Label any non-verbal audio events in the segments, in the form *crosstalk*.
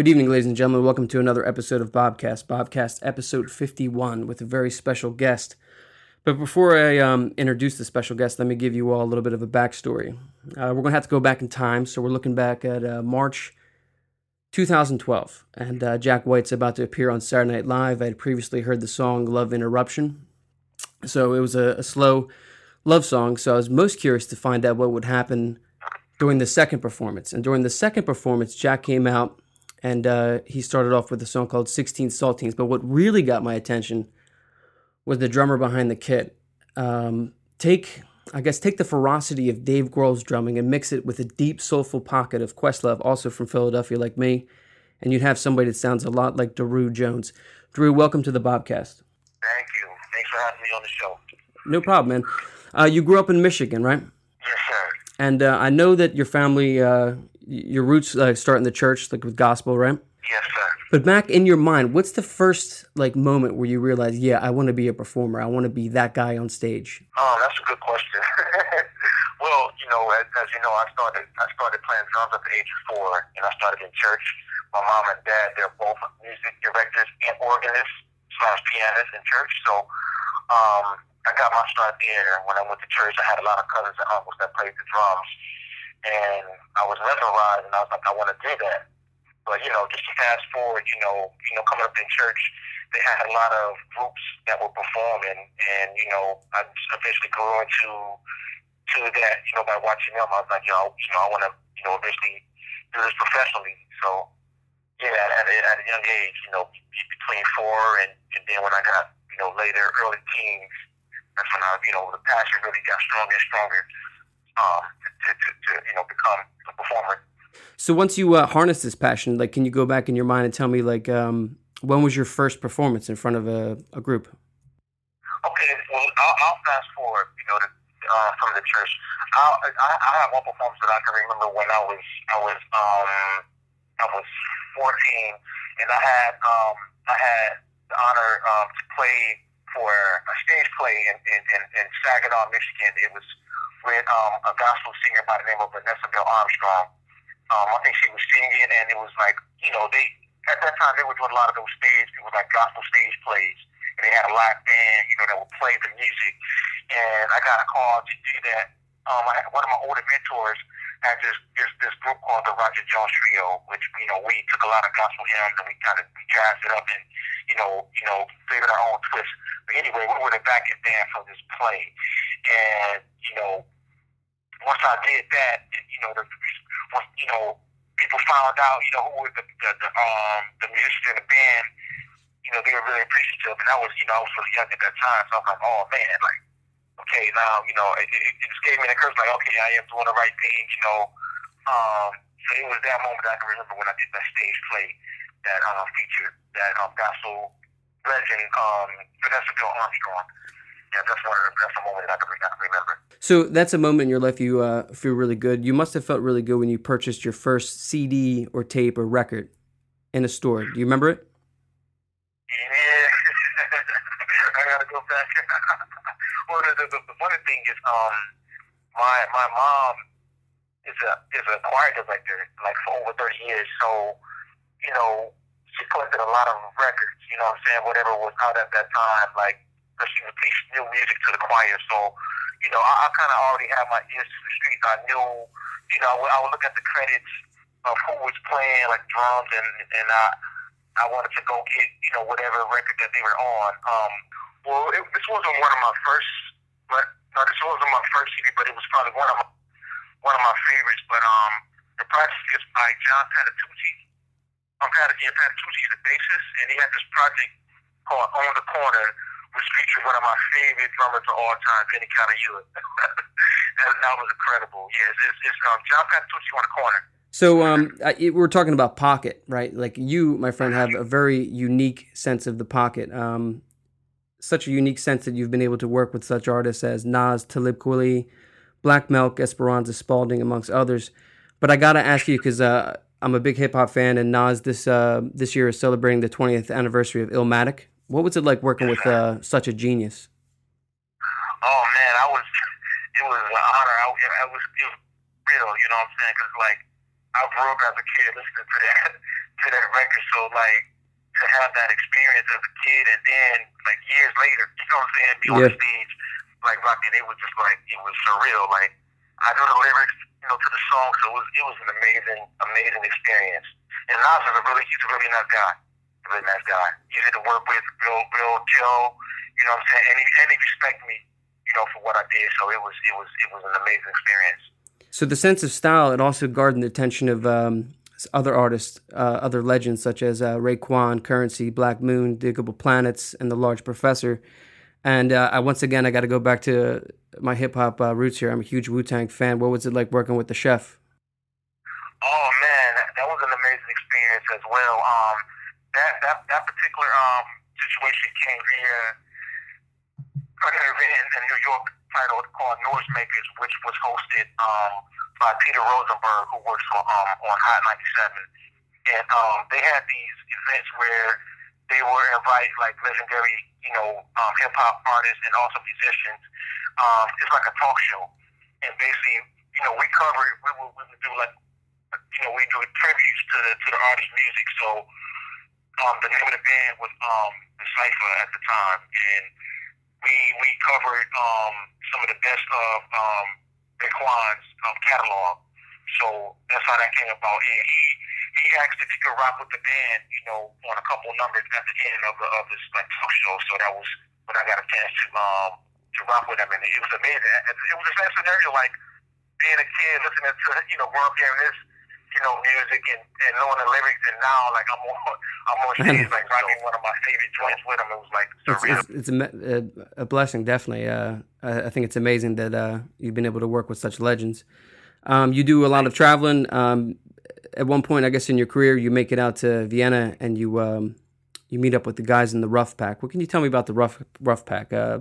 Good evening, ladies and gentlemen. Welcome to another episode of Bobcast, Bobcast episode 51, with a very special guest. But before I um, introduce the special guest, let me give you all a little bit of a backstory. Uh, we're going to have to go back in time, so we're looking back at uh, March 2012, and uh, Jack White's about to appear on Saturday Night Live. I had previously heard the song Love Interruption, so it was a, a slow love song, so I was most curious to find out what would happen during the second performance. And during the second performance, Jack came out and uh, he started off with a song called 16 Saltines. But what really got my attention was the drummer behind the kit. Um, take, I guess, take the ferocity of Dave Grohl's drumming and mix it with a deep, soulful pocket of Questlove, also from Philadelphia, like me, and you'd have somebody that sounds a lot like Daru Jones. Drew, welcome to the Bobcast. Thank you. Thanks for having me on the show. No problem, man. Uh, you grew up in Michigan, right? Yes, sir. And uh, I know that your family, uh, your roots start in the church, like with gospel, right? Yes, sir. But back in your mind, what's the first like moment where you realize, yeah, I want to be a performer. I want to be that guy on stage. Oh, that's a good question. *laughs* well, you know, as, as you know, I started I started playing drums at the age of four, and I started in church. My mom and dad, they're both music directors and organists slash pianists in church. So, um, I got my start there. When I went to church, I had a lot of cousins and uncles that played the drums, and I was mesmerized, and I was like, I want to do that. But you know, just to fast forward, you know, you know, coming up in church, they had a lot of groups that were performing, and you know, I eventually grew into to that. You know, by watching them, I was like, yo, you know, I want to, you know, eventually do this professionally. So, yeah, at, a- at a young age, you know, between four and, and then when I got, you know, later early teens, that's when I, you know, the passion really got stronger and stronger. Um, to, to, to you know, become a performer. So once you uh, harness this passion, like, can you go back in your mind and tell me, like, um, when was your first performance in front of a, a group? Okay, well, I'll, I'll fast forward, you know, to, uh, from the church. I'll, I, I have one performance that I can remember when I was, I was, um, I was 14, and I had, um, I had the honor um, to play for a stage play in, in, in, in Saginaw, Michigan. It was with um, a gospel singer by the name of Vanessa Bell Armstrong. Um, I think she was singing, and it was like, you know, they at that time they were doing a lot of those stage, it was like gospel stage plays and they had a live band, you know, that would play the music. And I got a call to do that. Um, I had, one of my older mentors had this, this this group called the Roger Jones Trio, which you know we took a lot of gospel hymns and we kind of we jazzed it up and you know you know figured our own twist. But anyway, we were the backing band for this play, and you know once I did that, you know the once you know people found out you know who was the the, the um the musicians in the band you know, they were really appreciative. And I was, you know, I was really young at that time. So I was like, oh, man, like, okay, now, you know, it, it, it just gave me the encouragement, like, okay, I am doing the right thing, you know. Um, so it was that moment that I can remember when I did that stage play that um, featured that um, gospel legend, um, Vanessa Bell Armstrong. Yeah, that's one. That's a moment that I can, can remember. So that's a moment in your life you uh, feel really good. You must have felt really good when you purchased your first CD or tape or record in a store. Do you remember it? Yeah, *laughs* I gotta go back. *laughs* well, the, the, the funny thing is, um, my my mom is a is a choir director, like for over thirty years. So, you know, she collected a lot of records. You know, what I'm saying whatever was out at that time, like 'cause she would teach new music to the choir. So, you know, I, I kind of already had my ears to the streets. I knew, you know, I would, look at the credits of who was playing, like drums, and and I. I wanted to go get, you know, whatever record that they were on. Um, well, it, this wasn't one of my first, but no, this wasn't my first CD, but it was probably one of my one of my favorites. But um, the project is by John Patitucci, um, Pat, yeah, Patitucci is the bassist, and he had this project called On the Corner, which featured one of my favorite drummers of all time, Vinnie Colaiuta. *laughs* that, that was incredible. Yes, it's, it's um, John Patitucci on the corner. So um, I, we're talking about pocket, right? Like you, my friend, have a very unique sense of the pocket. Um, such a unique sense that you've been able to work with such artists as Nas, Talib Kweli, Black Milk, Esperanza Spalding, amongst others. But I gotta ask you because uh, I'm a big hip hop fan, and Nas this uh, this year is celebrating the 20th anniversary of Illmatic. What was it like working with uh, such a genius? Oh man, I was. It was an honor. I, I was, it was real. You know what I'm saying? Because like I grew up as a kid listening to that *laughs* to that record, so like to have that experience as a kid, and then like years later, you know what I'm saying, be on the stage like rocking, it was just like it was surreal. Like I knew the lyrics, you know, to the song, so it was it was an amazing, amazing experience. And Nas is a really he's a really nice guy, really nice guy. Easy to work with, real, real chill. You know what I'm saying? And he and he respect me, you know, for what I did. So it was it was it was an amazing experience. So the sense of style, it also garnered the attention of um, other artists, uh, other legends such as uh, Raekwon, Currency, Black Moon, Digable Planets, and The Large Professor. And uh, I once again, I got to go back to my hip hop uh, roots here. I'm a huge Wu Tang fan. What was it like working with the chef? Oh man, that, that was an amazing experience as well. Um, that that particular um situation came via an event in New York titled called Noisemakers, which was hosted um, by Peter Rosenberg, who works for um, on Hot 97. And um, they had these events where they were inviting like legendary, you know, um, hip hop artists and also musicians. Um, it's like a talk show, and basically, you know, we cover we would, we would do like, you know, we do tributes to the to the artist's music. So um, the name of the band was um, the Cipher at the time, and we we covered um, some of the best of um, Raekwon's um, catalog. So that's how that came about. And he he asked if he could rock with the band, you know, on a couple numbers at the end of the of this like talk show. So that was when I got a chance to um to rock with him, and it was amazing. It was the same scenario like being a kid listening to you know growing up hearing this you know, music and, and knowing the lyrics, and now like I'm on I'm on *laughs* stage like writing one of my favorite joints with him. It was like surreal. It's, it's, it's a, a, blessing, definitely. Uh, I, I, think it's amazing that uh, you've been able to work with such legends. Um, you do a lot of traveling. Um, at one point, I guess in your career, you make it out to Vienna and you um, you meet up with the guys in the Ruff Pack. What can you tell me about the Rough Ruff Pack, uh,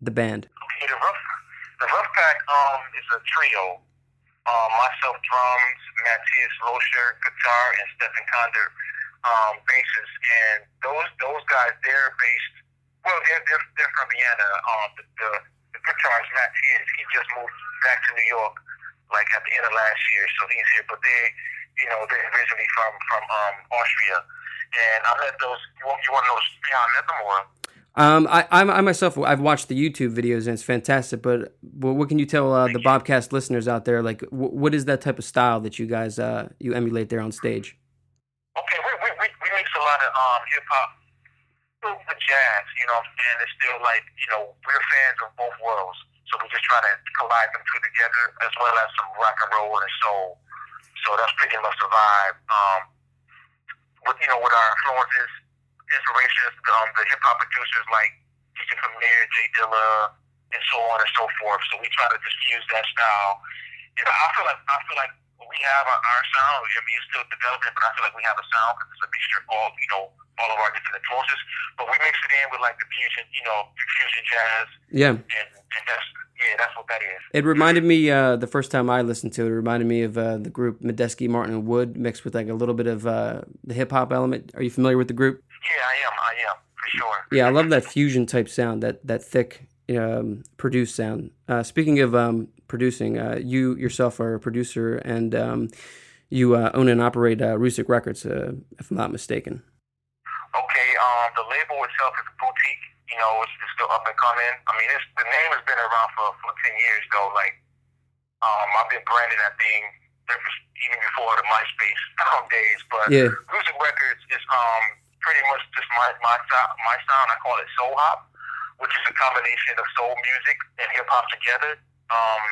the band? Okay, the Rough the Ruff Pack um, is a trio um, myself drums, Matthias Loscher guitar, and Stefan Konder um, basses. And those those guys, they're based. Well, they're they're, they're from Vienna. Um, the, the the guitarist Matthias, he just moved back to New York like at the end of last year, so he's here. But they, you know, they're originally from from um, Austria. And I met those. You want, you want to know how I met them or? Um, I, I, I, myself, I've watched the YouTube videos and it's fantastic. But what can you tell uh, the Bobcast listeners out there? Like, what is that type of style that you guys uh, you emulate there on stage? Okay, we we, we, we mix a lot of um, hip hop with jazz. You know, and it's still like you know we're fans of both worlds, so we just try to collide them two together, as well as some rock and roll and soul. So that's pretty much the vibe. Um, with you know with our influences inspirations, um, the hip hop producers like DJ Premier, J Dilla, and so on and so forth. So we try to just use that style. And I feel like I feel like we have our, our sound. I mean, it's still developing, but I feel like we have a sound because it's a mixture of all you know all of our different influences. But we mix it in with like the fusion, you know, fusion jazz. Yeah. And, and that's yeah, that's what that is. It reminded me uh, the first time I listened to it. It reminded me of uh, the group Medeski, Martin, and Wood mixed with like a little bit of uh, the hip hop element. Are you familiar with the group? Yeah, I am. I am for sure. Yeah, I love that fusion type sound. That that thick um, produced sound. Uh, speaking of um, producing, uh, you yourself are a producer and um, you uh, own and operate Rusic Records, if I'm not mistaken. Okay, um, the label itself is a boutique you know, it's, it's still up and coming. I mean, it's, the name has been around for, for 10 years, though. Like, um, I've been branding that thing even before the MySpace *laughs* days. But yeah. Rusic Records is um, pretty much just my, my, my sound. I call it soul hop, which is a combination of soul music and hip hop together. Um,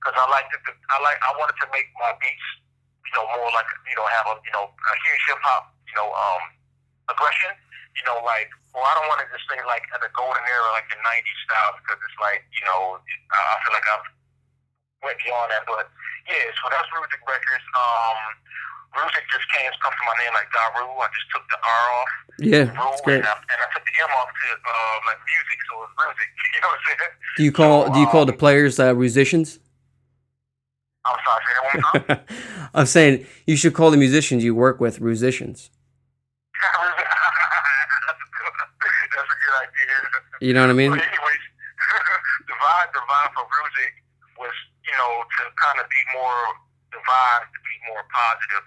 because I like to, I like, I wanted to make my beats you know, more like you know, have a you know a huge hip hop, you know, um, aggression. You know, like, well, I don't want to just say like the golden era, like the '90s style, because it's like, you know, I feel like I've went beyond that. But yeah, so that's Rusic Records. Um, Rusic just came come from my name like Daru. I just took the R off. Yeah, that's great. And I, and I took the M off to uh, like music, so it's Rusic. *laughs* You know what I'm saying? Do you call So, do you call the um, players uh, musicians? I'm sorry, say that one time. *laughs* I'm saying you should call the musicians you work with musicians. that's, a good, that's a good idea. You know what I mean? But anyways, *laughs* the vibe, the vibe for music was, you know, to kind of be more, the vibe to be more positive.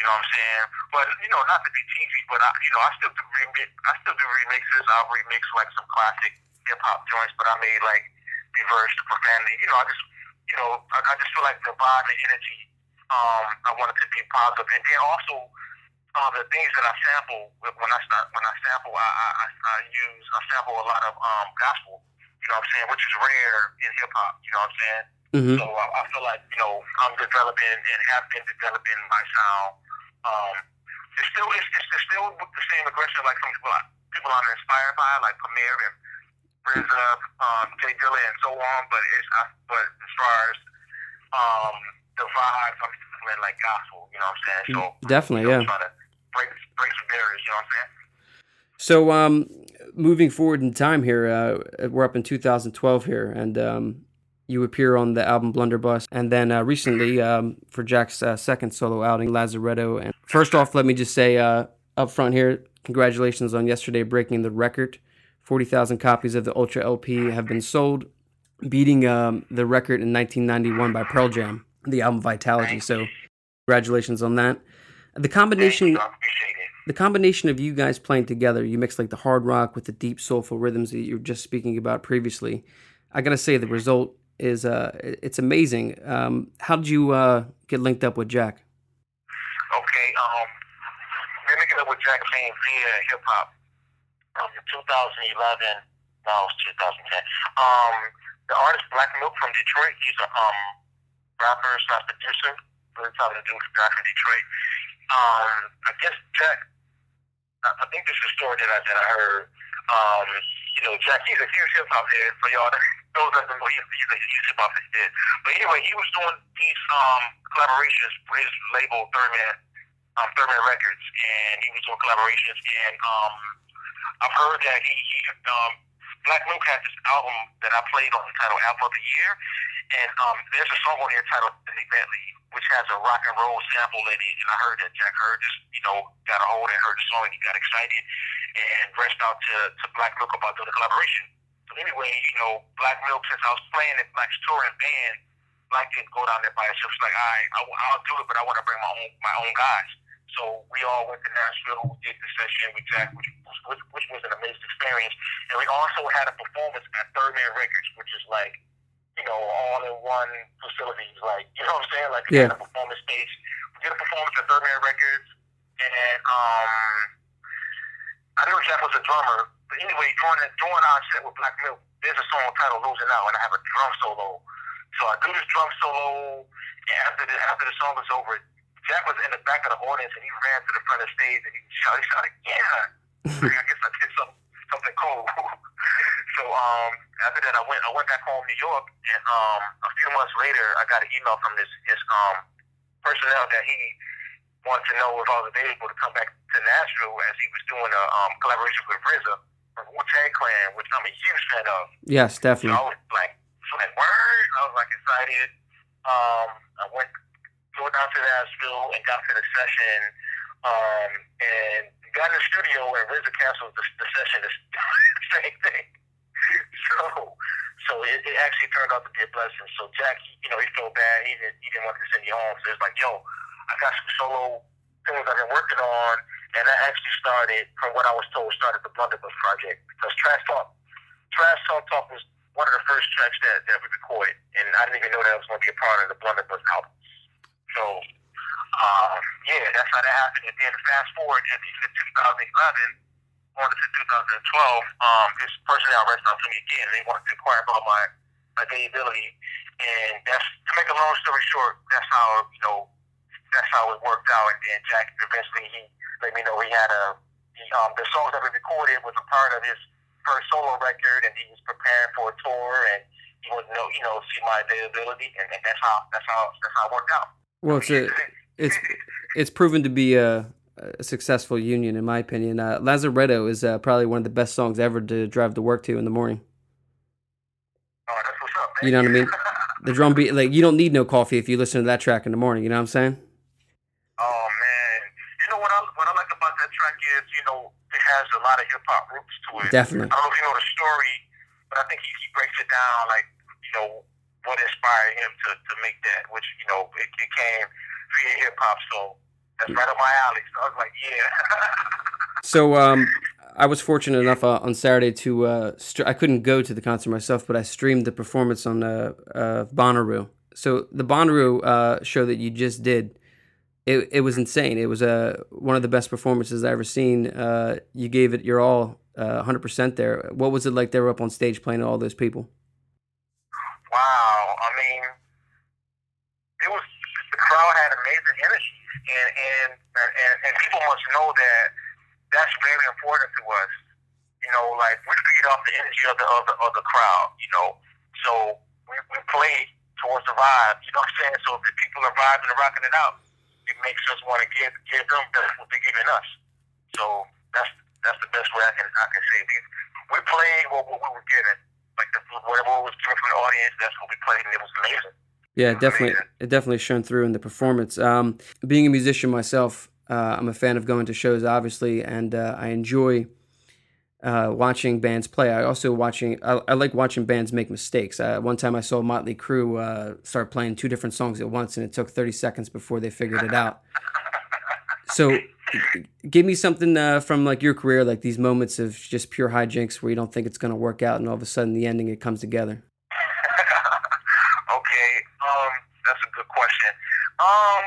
You know what I'm saying? But you know, not to be cheesy, but I, you know, I still do remix. I still do remixes. I'll remix like some classic hip hop joints, but I made like reverse the profanity. You know, I just, you know, I, I just feel like the vibe, the energy. Um, I wanted to be positive, and then also uh, the things that I sample when I start when I sample, I, I, I use I sample a lot of um, gospel. You know what I'm saying, which is rare in hip hop. You know what I'm saying. hmm So I, I feel like you know I'm developing and have been developing my sound. Um, it's still it's, it's, it's still with the same aggression like some people, people I'm inspired by, like Premier and RZA, um, J Dilla, and so on. But it's I, but as far as um, the vibes, I'm feeling like gospel. You know what I'm saying? So Definitely, you know, yeah. Trying to break break some barriers. You know what I'm saying? So, um, moving forward in time here, uh, we're up in 2012 here, and um, you appear on the album Blunderbuss, and then uh, recently um, for Jack's uh, second solo outing, Lazaretto. And first off, let me just say uh, up front here, congratulations on yesterday breaking the record. 40,000 copies of the Ultra LP have been sold, beating um, the record in 1991 by Pearl Jam, the album Vitalogy. So, congratulations on that. The combination Thank you. I appreciate it. the combination of you guys playing together, you mix like the hard rock with the deep soulful rhythms that you were just speaking about previously. I gotta say the result is uh, it's amazing. Um, how did you uh, get linked up with Jack? Okay, um, been making up with Jack Payne via hip hop um, 2011. No, it was 2010. Um, the artist Black Milk from Detroit. He's a um rapper slash producer. Really talking to do with guy from Detroit. Um, I guess Jack. I, I think this is a story that I that I heard. Um, you know, Jack. He's a huge hip hop head for y'all. Those that know, he's, he's a huge hip hop head. But anyway, he was doing these um collaborations for his label Third Man, um, Records, and he was doing collaborations. And um, I've heard that he, he um, Black Milk has this album that I played on titled Album of the Year, and um, there's a song on here titled Bentley Bentley, which has a rock and roll sample in it. And I heard that Jack heard this, you know, got a hold and heard the song, and he got excited and reached out to, to Black Milk about doing a collaboration. So anyway, you know, Black Milk, since I was playing in Black's touring band, Black didn't go down there by himself. She's like, all right, I, I'll do it, but I want to bring my own my own guys. So we all went to Nashville, did the session with Jack, which, which, which was an amazing experience. And we also had a performance at Third Man Records, which is like, you know, all in one facilities. Like, *laughs* you know what I'm saying? Like, we had Yeah. a performance stage. We did a performance at Third Man Records, and um, I knew Jack was a drummer. But anyway, during, during our set with Black Milk, there's a song titled Losing Out, and I have a drum solo. So I do this drum solo, and after the, after the song was over, Jack was in the back of the audience, and he ran to the front of the stage, and he shouted, he shouted yeah! *laughs* I guess I did something, something cool. *laughs* so um, after that, I went I went back home to New York, and um, a few months later, I got an email from this his um personnel that he wanted to know if I was available to come back to Nashville as he was doing a um, collaboration with RZA from Wu Tang Clan, which I'm a huge fan of. Yes, So definitely. I was like, so like, word. I was like excited. Um, I went, flew down to Nashville and got to the session. Um, and got in the studio and RZA canceled the, the session. The *laughs* same thing. So, so it, it actually turned out to be a blessing. So Jack, he, you know, he felt bad. He didn't, he didn't want to send you home. So it's like, yo, I got some solo things I've been working on, and that actually started, from what I was told, started the Blunderbuss project because Trash Talk, Trash Talk Talk was one of the first tracks that, that we recorded, and I didn't even know that was going to be a part of the Blunderbuss album. So, uh, yeah, that's how that happened. And then fast forward of 2011, on to 2012, um, this person now reached out to me again, and they wanted to inquire about my my availability. And that's to make a long story short, that's how you know that's how it worked out. And then Jack eventually he let me know he had a he, um the songs that we recorded was a part of his first solo record, and he was preparing for a tour, and he wanted to know you know see my availability, and, and that's how that's how that's how it worked out. Well, it's a, it's it's proven to be a, a successful union, in my opinion. Uh, Lazaretto is uh, probably one of the best songs ever to drive to work to in the morning. Oh, that's what's up. You know what I mean? The drum beat, like you don't need no coffee if you listen to that track in the morning. You know what I'm saying? Oh man, you know what I what I like about that track is you know it has a lot of hip hop roots to it. Definitely. I don't know if you know the story, but I think he, he breaks it down like you know what inspired him to, to make that, which you know it, it came via hip hop. So that's right up my alley. So I was like, yeah. *laughs* So um, I was fortunate enough uh, on Saturday to uh, str- I couldn't go to the concert myself, but I streamed the performance on uh, uh, Bonnaroo. So the Bonnaroo uh, show that you just did, it it was insane. It was uh, one of the best performances I ever seen. Uh, you gave it your all, uh, 100% there. What was it like? They were up on stage playing all those people. Wow, I mean, it was the crowd had amazing energy, and and and, and people must know that that's very important to us. You know, like we feed off the energy of the of the, of the crowd. You know, so we we play towards the vibe. You know what I'm saying? So if the people are vibing and rocking it out, it makes us want to give give them what they're giving us. So that's that's the best way I can I can say. We we played what, what we were given. Like the, whatever was given from the audience, that's what we played, and it was amazing. Yeah, definitely. It definitely shone through in the performance. Um, being a musician myself, uh, I'm a fan of going to shows, obviously, and uh, I enjoy uh, watching bands play. I also watching. I, I like watching bands make mistakes. Uh, one time, I saw Motley Crue uh, start playing two different songs at once, and it took 30 seconds before they figured it out. So, give me something uh, from like your career, like these moments of just pure hijinks where you don't think it's going to work out, and all of a sudden, the ending it comes together. okay, um, that's a good question. Um,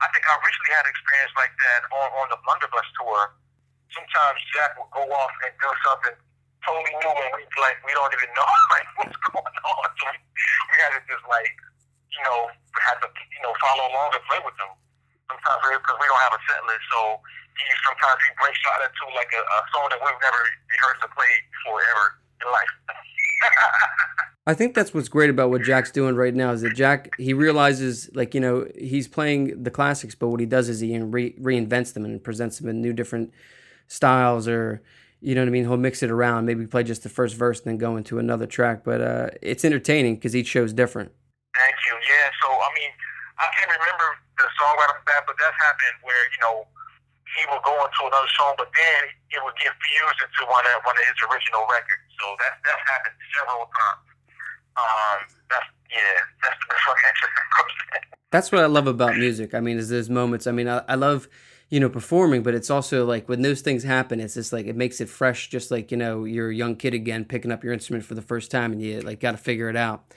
I think I recently had an experience like that on, on the Blunderbuss tour. Sometimes Jack will go off and do something totally new, and we like we don't even know *laughs* like what's going on. So we, we had to just like you know have to you know follow along and play with them. Sometimes because we don't have a set list, so he sometimes he breaks out into like a, a song that we've never rehearsed or played before ever in life. *laughs* I think that's what's great about what Jack's doing right now is that Jack he realizes like you know he's playing the classics, but what he does is he re- reinvents them and presents them in new different styles or you know what I mean. He'll mix it around, maybe play just the first verse, then go into another track. But uh, it's entertaining because each show's different. Thank you. Yeah. So I mean, I can't remember the song right off the bat, but that's happened where you know he will go into another song, but then it would get fused into one of one of his original records. So that that's happened several times. Um, that's yeah, that's the fucking. *laughs* That's what I love about music. I mean, is those moments. I mean, I, I love you know performing, but it's also like when those things happen, it's just like it makes it fresh. Just like you know you're a young kid again, picking up your instrument for the first time, and you like got to figure it out.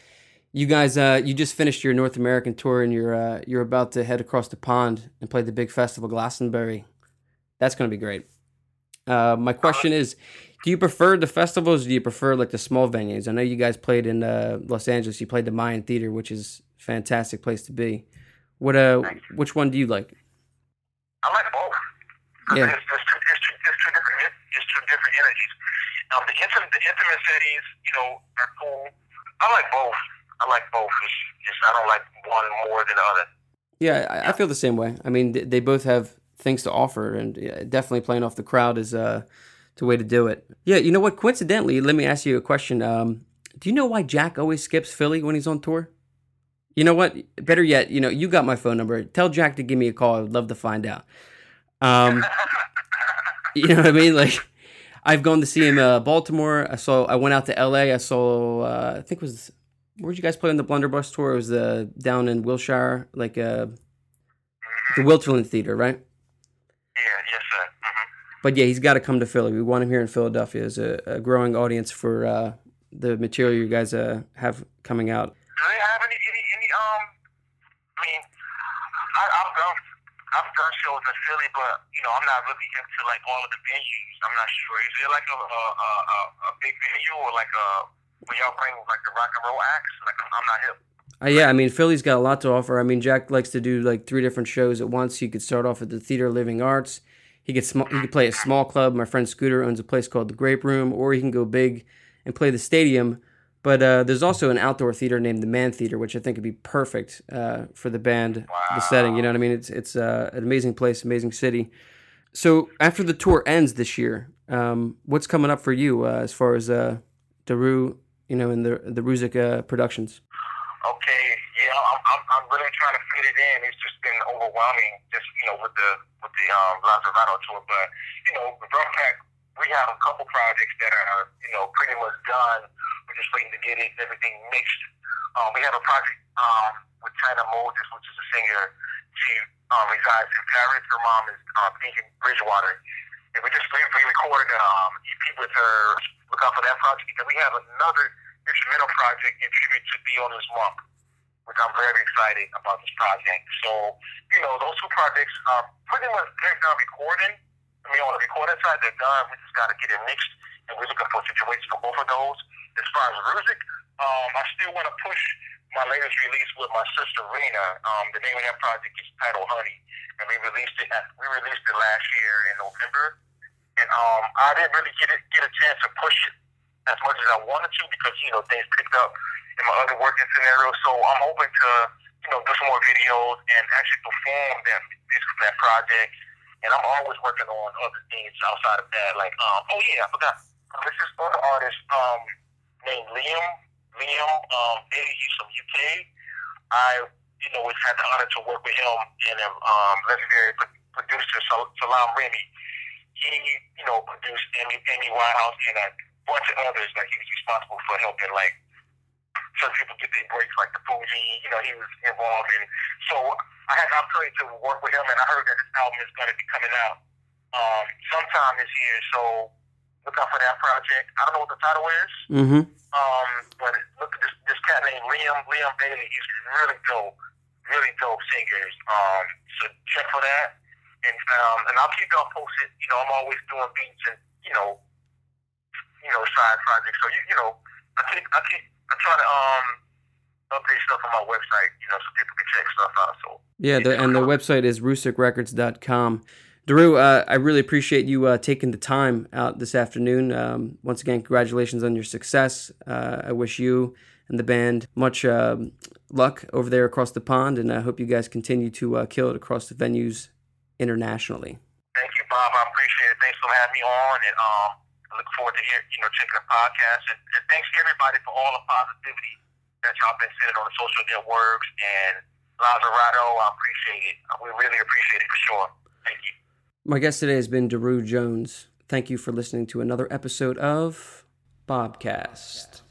You guys, uh, you just finished your North American tour, and you're uh, you're about to head across the pond and play the big festival, Glastonbury. That's going to be great. Uh, my question is, do you prefer the festivals? Or do you prefer like the small venues? I know you guys played in uh, Los Angeles. You played the Mayan Theater, which is a fantastic place to be. What uh, which one do you like? I like both. Yeah. It's, two, two, two different it's two different energies. Um, the intimate the intimate settings, you know, are cool. I like both. I like both. It's just I don't like one more than the other. Yeah, I, I feel the same way. I mean, they, both have things to offer, and definitely playing off the crowd is uh, the way to do it. Yeah, you know what? Coincidentally, let me ask you a question. Um, do you know why Jack always skips Philly when he's on tour? You know what? Better yet, you know, you got my phone number. Tell Jack to give me a call. I'd love to find out. Um, *laughs* you know what I mean? Like, I've gone to see him uh, Baltimore. I saw. I went out to L.A. I saw. Uh, I think it was. Where'd you guys play on the Blunderbuss tour? It was uh, down in Wilshire, like uh, the Wilterland Theater, right? Yeah, yes, sir. hmm But yeah, he's got to come to Philly. We want him here in Philadelphia. There's a, a growing audience for uh, the material you guys uh, have coming out. Do they have any any, any um? I mean, I, I've done I've in Philly, but you know I'm not really into like all of the venues. I'm not sure. Is it like a a a, a, big venue or like a where y'all bring like the rock and roll acts? Like I'm not hip. Uh, yeah, I mean Philly's got a lot to offer. I mean Jack likes to do like three different shows at once. He could start off at the Theater Living Arts. He could sm- he could play a small club. My friend Scooter owns a place called the Grape Room, or he can go big and play the Stadium. But uh, there's also an outdoor theater named the Mann Theater, which I think would be perfect uh, for the band, the setting. You know what I mean? It's it's uh, an amazing place, amazing city. So after the tour ends this year, um, what's coming up for you uh, as far as uh, Daru, you know, and the the Rusic uh, productions? Okay, yeah, I'm, I'm, I'm really trying to fit it in. It's just been overwhelming, just you know, with the with the um, tour. But you know, Ruff Pack, we have a couple projects that are you know pretty much done. We're just waiting to get it everything mixed. Um, we have a project um, with China Moses, which is a singer. She um, resides in Paris. Her mom is uh, in Bridgewater, and we just we, we recorded an um, EP with her. Look out for that project. And we have another instrumental project in tribute to Thelonious Monk, which I'm very excited about this project. So, you know, those two projects are pretty much they're done recording. I mean, on the recording side, they're done. We just got to get it mixed, and we're looking for situations for both of those. As far as music, um, I still want to push my latest release with my sister Rena. Um, the name of that project is titled Honey, and we released it. At, we released it last year in November, and um, I didn't really get it, get a chance to push it as much as I wanted to because you know things picked up in my other working scenario. So I'm hoping to you know do some more videos and actually perform that that project. And I'm always working on other things outside of that. Like um, oh yeah, I forgot. This is other artist um, named Liam. Liam um, Bailey. He's from UK. I you know had the honor to work with him and um, legendary producer Salaam Remi. He you know produced Amy Amy Winehouse and a bunch of others that he was responsible for helping like certain people get their breaks, like the Fugees. You know, he was involved in. So I had an opportunity to work with him, and I heard that this album is going to be coming out um, sometime this year. So look out for that project. I don't know what the title is, Mm-hmm. um, but look at this this cat named Liam Liam Bailey. He's really dope, really dope singers. Um, so check for that, and um, and I'll keep y'all posted. You know, I'm always doing beats and you know you know, side projects. So you you know, I keep I keep I try to um update stuff on my website, you know, so people can check stuff out. So Yeah, the, and the website is rusicrecords.com. Daru, uh, I really appreciate you uh, taking the time out this afternoon. Um, once again, congratulations on your success. Uh, I wish you and the band much um luck over there across the pond, and I hope you guys continue to uh, kill it across the venues internationally. Thank you, Bob. I appreciate it. Thanks for having me on, and um, I look forward to hear you know checking the podcast. And, and thanks everybody for all the positivity that y'all been sending on the social networks and Lazaretto. I appreciate it. We really appreciate it for sure. Thank you. My guest today has been Daru Jones. Thank you for listening to another episode of Bobcast.